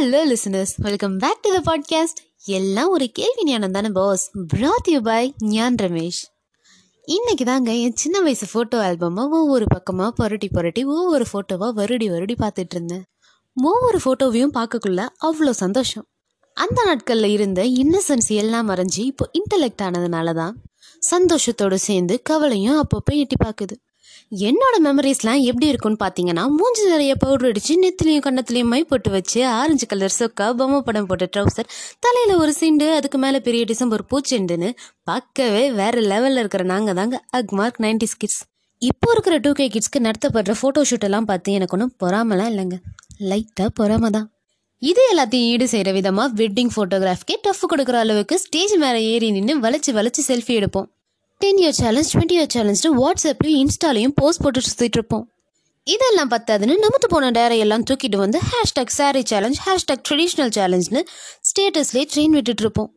Hello listeners welcome back to the podcast எல்லாம் ஒரு கேள்வி ஞானம் தானே பாஸ் பிராத் யூ பாய் ஞான் ரமேஷ் இன்னைக்கு தாங்க என் சின்ன வயசு ஃபோட்டோ ஆல்பமாக ஒவ்வொரு பக்கமாக புரட்டி புரட்டி ஒவ்வொரு ஃபோட்டோவாக வருடி வருடி பார்த்துட்டு இருந்தேன். ஒவ்வொரு ஃபோட்டோவையும் பார்க்கக்குள்ள அவ்வளோ சந்தோஷம். அந்த நாட்களில் இருந்த இன்னசென்ஸ் எல்லாம் மறைஞ்சு இப்போ இன்டலெக்ட் ஆனதுனால தான் சந்தோஷத்தோடு சேர்ந்து கவலையும் அப்பப்போ எட்டி பார்க்குது என்னோடய மெமரிஸ்லாம் எப்படி இருக்கும்னு பார்த்தீங்கன்னா மூஞ்சி நிறைய பவுடர் அடித்து நெத்திலையும் கண்ணத்துலையும் மை போட்டு வச்சு ஆரஞ்சு கலர் சொக்கா பொம்மை படம் போட்ட ட்ரௌசர் தலையில் ஒரு சிண்டு அதுக்கு மேலே பெரிய டிசம்பர் பூச்செண்டுன்னு பார்க்கவே வேறு லெவலில் இருக்கிற நாங்கள் தாங்க அக்மார்க் நைன்டிஸ் கிட்ஸ் இப்போ இருக்கிற டூ கே கிட்ஸ்க்கு நடத்தப்படுற ஃபோட்டோ பார்த்து எனக்கு ஒன்றும் பொறாமலாம் இல்லைங்க. லைட்டாக பொறாம தான். இது எல்லாத்தையும் ஈடு செய்கிற விதமாக வெட்டிங் ஃபோட்டோகிராஃப்கே டஃப் கொடுக்குற அளவுக்கு ஸ்டேஜ் மேலே ஏறி நின்று வளைச்சி வளைச்சி செல்ஃபி எடுப்போம். Ten year challenge twenty year challenge வாட்ஸ்அப்லையும் இன்ஸ்டாலையும் போஸ்ட் போட்டு சுற்றிட்டு இருப்போம். இதெல்லாம் பத்தாதுன்னு நமத்து போன டேரையெல்லாம் தூக்கிட்டு வந்து hashtag sari challenge hashtag traditional சேலஞ்ச்னு ஸ்டேட்டஸ்லேயே ட்ரெயின் விட்டுட்டு இருப்போம்.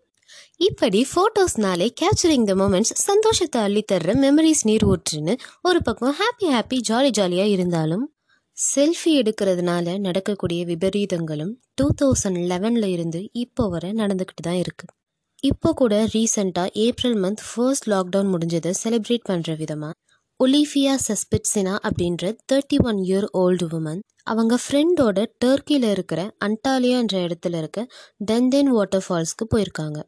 இப்படி ஃபோட்டோஸ்னாலே கேப்சரிங் த மூமெண்ட்ஸ் சந்தோஷத்தை அள்ளித்தர்ற மெமரிஸ் நீர் ஊற்றுன்னு ஒரு பக்கம் ஹாப்பி ஹாப்பி ஜாலி ஜாலியாக இருந்தாலும் செல்ஃபி எடுக்கிறதுனால நடக்கக்கூடிய விபரீதங்களும் டூ தௌசண்ட் லெவனில் இருந்து இப்போ வரை நடந்துக்கிட்டு தான் இருக்குது இப்போ கூட ரீசெண்டாக ஏப்ரல் மந்த் ஃபர்ஸ்ட் லாக்டவுன் முடிஞ்சதை செலிப்ரேட் பண்ணுற விதமாக ஒலிஃபியா சஸ்பிட்ஸினா அப்படின்ற thirty one year old woman அவங்க ஃப்ரெண்டோட டர்க்கியில் இருக்கிற அன்டாலியான்ற இடத்துல இருக்க டென்தென் வாட்டர் ஃபால்ஸ்க்கு போயிருக்காங்க.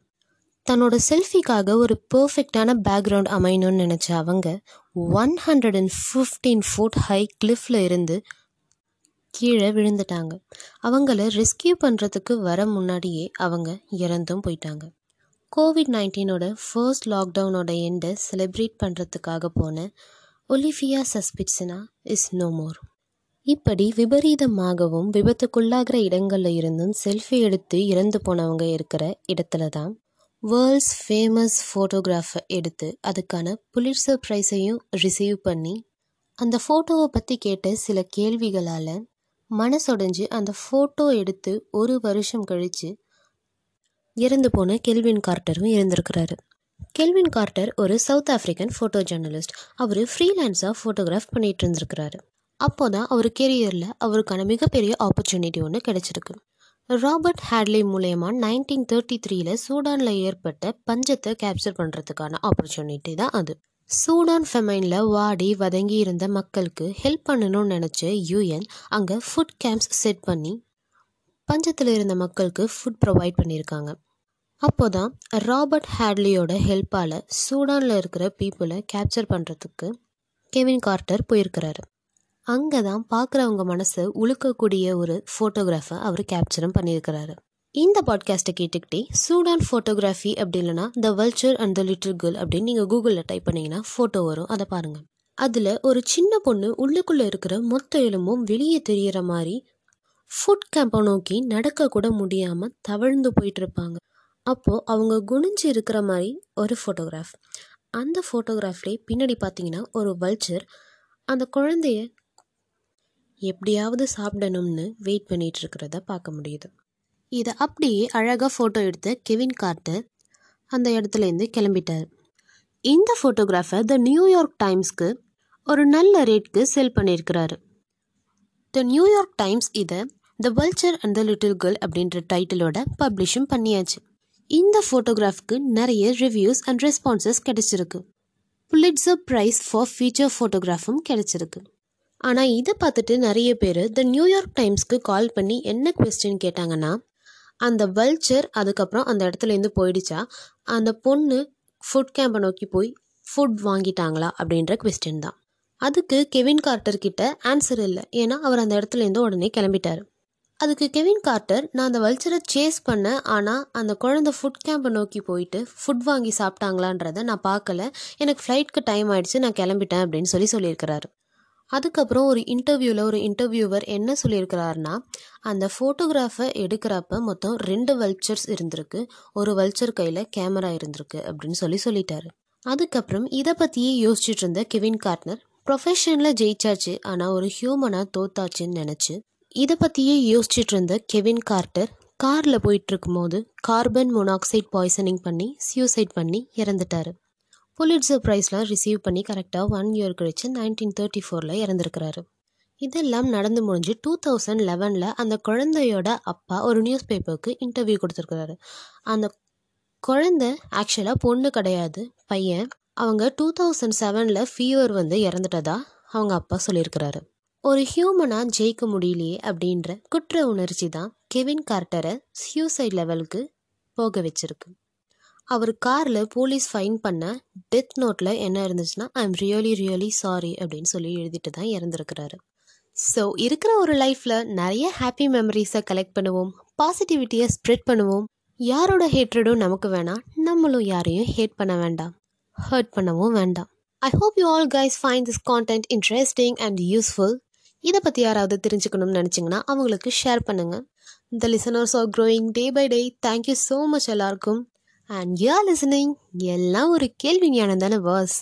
தன்னோட செல்ஃபிக்காக ஒரு பர்ஃபெக்டான பேக்ரவுண்ட் அமையணும்னு நினச்ச அவங்க one hundred and fifteen foot high கிளிஃபில் இருந்து கீழே விழுந்துட்டாங்க. அவங்கள ரெஸ்கியூ பண்ணுறதுக்கு வர முன்னாடியே அவங்க இறந்தும் போயிட்டாங்க. கோவிட் நைன்டீனோட ஃபர்ஸ்ட் லாக்டவுனோட எண்டை செலிப்ரேட் பண்ணுறதுக்காக போன ஒலிஃபியா சஸ்பிட்ஸினா இஸ் நோ மோர் இப்படி விபரீதமாகவும் விபத்துக்குள்ளாகிற இடங்களில் இருந்தும் செல்ஃபி எடுத்து இறந்து போனவங்க இருக்கிற இடத்துல தான் வேர்ல்ட்ஸ் ஃபேமஸ் ஃபோட்டோகிராஃபர் எடுத்து அதுக்கான புலிட்சர் ப்ரைஸையும் ரிசீவ் பண்ணி அந்த ஃபோட்டோவை பற்றி கேட்ட சில கேள்விகளால் மனசொடைஞ்சு அந்த ஃபோட்டோ எடுத்து ஒரு வருஷம் கழித்து இறந்து போன கெல்வின் கார்ட்டரும் இருந்திருக்கிறாரு கெல்வின் கார்ட்டர் ஒரு சவுத் ஆஃப்ரிக்கன் ஃபோட்டோ ஜேர்னலிஸ்ட் அவர் ஃப்ரீலான்ஸாக ஃபோட்டோகிராஃப் பண்ணிகிட்டு இருந்திருக்கிறாரு. அப்போ தான் அவர் கெரியரில் அவருக்கான மிகப்பெரிய ஆப்பர்ச்சுனிட்டி ஒன்று கிடச்சிருக்கு. ராபர்ட் ஹேட்லி மூலயமா நைன்டீன் தேர்ட்டி த்ரீல சூடானில் ஏற்பட்ட பஞ்சத்தை கேப்சர் பண்ணுறதுக்கான ஆப்பர்ச்சுனிட்டி தான் அது. சூடான் ஃபெமைனில் வாடி வதங்கி இருந்த மக்களுக்கு ஹெல்ப் பண்ணணும்னு நினச்ச யூஎன் அங்கே ஃபுட் கேம்ப்ஸ் செட் பண்ணி பஞ்சத்தில் இருந்த மக்களுக்கு ஃபுட் ப்ரொவைட் பண்ணியிருக்காங்க அப்போ தான் ராபர்ட் ஹேட்லியோட ஹெல்ப்பால் சூடானில் இருக்கிற பீப்புளை கேப்சர் பண்ணுறதுக்கு கெவின் கார்ட்டர் போயிருக்கிறாரு. அங்கே தான் பார்க்குறவங்க மனசை உழுக்கக்கூடிய ஒரு ஃபோட்டோகிராஃபை அவர் கேப்சரும் பண்ணியிருக்கிறாரு. இந்த பாட்காஸ்ட்டை கேட்டுக்கிட்டே சூடான் ஃபோட்டோகிராஃபி அப்படி இல்லைனா the vulture and the little girl அப்படின்னு நீங்கள் கூகுளில் டைப் பண்ணிங்கன்னா ஃபோட்டோ வரும். அதை பாருங்கள் அதில் ஒரு சின்ன பொண்ணு உள்ளுக்குள்ளே இருக்கிற மொத்த எலும்பும் வெளியே தெரிகிற மாதிரி ஃபுட் கேம்பை நோக்கி நடக்க கூட முடியாமல் தவழ்ந்து போயிட்டுருப்பாங்க அப்போது அவங்க குனிஞ்சு இருக்கிற மாதிரி ஒரு ஃபோட்டோகிராஃப் அந்த ஃபோட்டோகிராஃப்லேயே பின்னாடி பார்த்தீங்கன்னா ஒரு வல்ச்சர் அந்த குழந்தைய எப்படியாவது சாப்பிடணும்னு வெயிட் பண்ணிட்டு இருக்கிறத பார்க்க முடியுது. இதை அப்படியே அழகாக ஃபோட்டோ எடுத்த கெவின் கார்ட்டர் அந்த இடத்துலேருந்து கிளம்பிட்டார். இந்த ஃபோட்டோகிராஃபை த நியூயார்க் டைம்ஸ்க்கு ஒரு நல்ல ரேட்க்கு செல் பண்ணியிருக்கிறாரு. த நியூயார்க் டைம்ஸ் இதை the vulture and the little girl அப்படின்ற டைட்டிலோட பப்ளிஷும் பண்ணியாச்சு. இந்த ஃபோட்டோகிராஃப்க்கு நிறைய ரிவ்யூஸ் அண்ட் ரெஸ்பான்சஸ் கிடைச்சிருக்கு. புலிட்ஸர் ப்ரைஸ் ஃபார் ஃபீச்சர் ஃபோட்டோகிராஃபும் கிடைச்சிருக்கு. ஆனால் இதை பார்த்துட்டு நிறைய பேர் த நியூயார்க் டைம்ஸ்க்கு கால் பண்ணி என்ன கொஸ்டின் கேட்டாங்கன்னா அந்த வல்ச்சர் அதுக்கப்புறம் அந்த இடத்துலேருந்து போயிடுச்சா? அந்த பொண்ணு ஃபுட் கேம்பை நோக்கி போய் ஃபுட் வாங்கிட்டாங்களா? அப்படின்ற கொஸ்டின் தான். அதுக்கு கெவின் கார்ட்டர் கிட்ட ஆன்சர் இல்லை. ஏன்னா அவர் அந்த இடத்துலேருந்து உடனே கிளம்பிட்டார். அதுக்கு கெவின் கார்ட்டர் நான் அந்த வல்ச்சரை சேஸ் பண்ணேன் ஆனால் அந்த குழந்தை ஃபுட் கேம்பை நோக்கி போயிட்டு ஃபுட் வாங்கி சாப்பிட்டாங்களான்றத நான் பார்க்கல. எனக்கு ஃப்ளைட்க்கு டைம் ஆயிடுச்சு நான் கிளம்பிட்டேன் அப்படின்னு சொல்லி சொல்லியிருக்கிறாரு. அதுக்கப்புறம் ஒரு இன்டர்வியூவில் ஒரு இன்டர்வியூவர் என்ன சொல்லியிருக்கிறாருன்னா அந்த ஃபோட்டோகிராஃபை எடுக்கிறப்ப மொத்தம் ரெண்டு வல்ச்சர்ஸ் இருந்திருக்கு. ஒரு வல்ச்சர் கையில் கேமரா இருந்திருக்கு அப்படின்னு சொல்லி சொல்லிட்டாரு. அதுக்கப்புறம் இதை பற்றியே யோசிச்சுட்டு இருந்த கெவின் கார்ட்னர் ப்ரொஃபஷனில் ஜெயிச்சாச்சு ஆனால் ஒரு ஹியூமனாக தோத்தாச்சுன்னு நினச்சி இதை பற்றியே யோசிச்சுட்டு இருந்த கெவின் கார்ட்டர் காரில் போயிட்டுருக்கும்போது கார்பன் மொனாக்சைட் பாய்சனிங் பண்ணி சியூசைட் பண்ணி இறந்துட்டார். புலிட்ஸர் ப்ரைஸ்லாம் ரிசீவ் பண்ணி கரெக்டாக ஒன் இயர் கழிச்சு நைன்டீன் தேர்ட்டி ஃபோரில் இறந்துருக்கிறாரு. இதெல்லாம் நடந்து முடிஞ்சு டூ தௌசண்ட் லெவனில் அந்த குழந்தையோட அப்பா ஒரு நியூஸ் பேப்பருக்கு இன்டர்வியூ கொடுத்துருக்குறாரு. அந்த குழந்தை ஆக்சுவலாக பொண்ணு கிடையாது பையன். அவங்க டூ தௌசண்ட் செவனில் ஃபீவர் வந்து இறந்துட்டதா அவங்க அப்பா சொல்லியிருக்கிறாரு. ஒரு ஹியூமனாக ஜெயிக்க முடியலையே அப்படின்ற குற்ற உணர்ச்சி தான் கெவின் கார்ட்டரை சியூசைட் லெவலுக்கு போக வச்சிருக்கு. அவர் காரில் போலீஸ் ஃபைன் பண்ண டெத் நோட்டில் என்ன இருந்துச்சுன்னா I am really really sorry அப்படின்னு சொல்லி எழுதிட்டு தான் இறந்துருக்கிறாரு. ஸோ இருக்கிற ஒரு லைஃப்பில் நிறைய ஹாப்பி மெமரிஸை கலெக்ட் பண்ணுவோம் பாசிட்டிவிட்டியை ஸ்ப்ரெட் பண்ணுவோம். யாரோட ஹேட்ரடும் நமக்கு வேணாம் நம்மளும் யாரையும் ஹேட் பண்ண வேண்டாம் ஹர்ட் பண்ணவும் வேண்டாம். I hope you all guys find this content interesting and useful இதை பற்றி யாராவது தெரிஞ்சுக்கணும்னு நினச்சிங்கன்னா அவங்களுக்கு ஷேர் பண்ணுங்கள் the listeners are growing day by day thank you so much எல்லாருக்கும். அண்ட் யூ ஆர் லிசனிங் எல்லாம் ஒரு கேள்வி ஞானம் தானே வாஸ்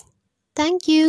தேங்க்யூ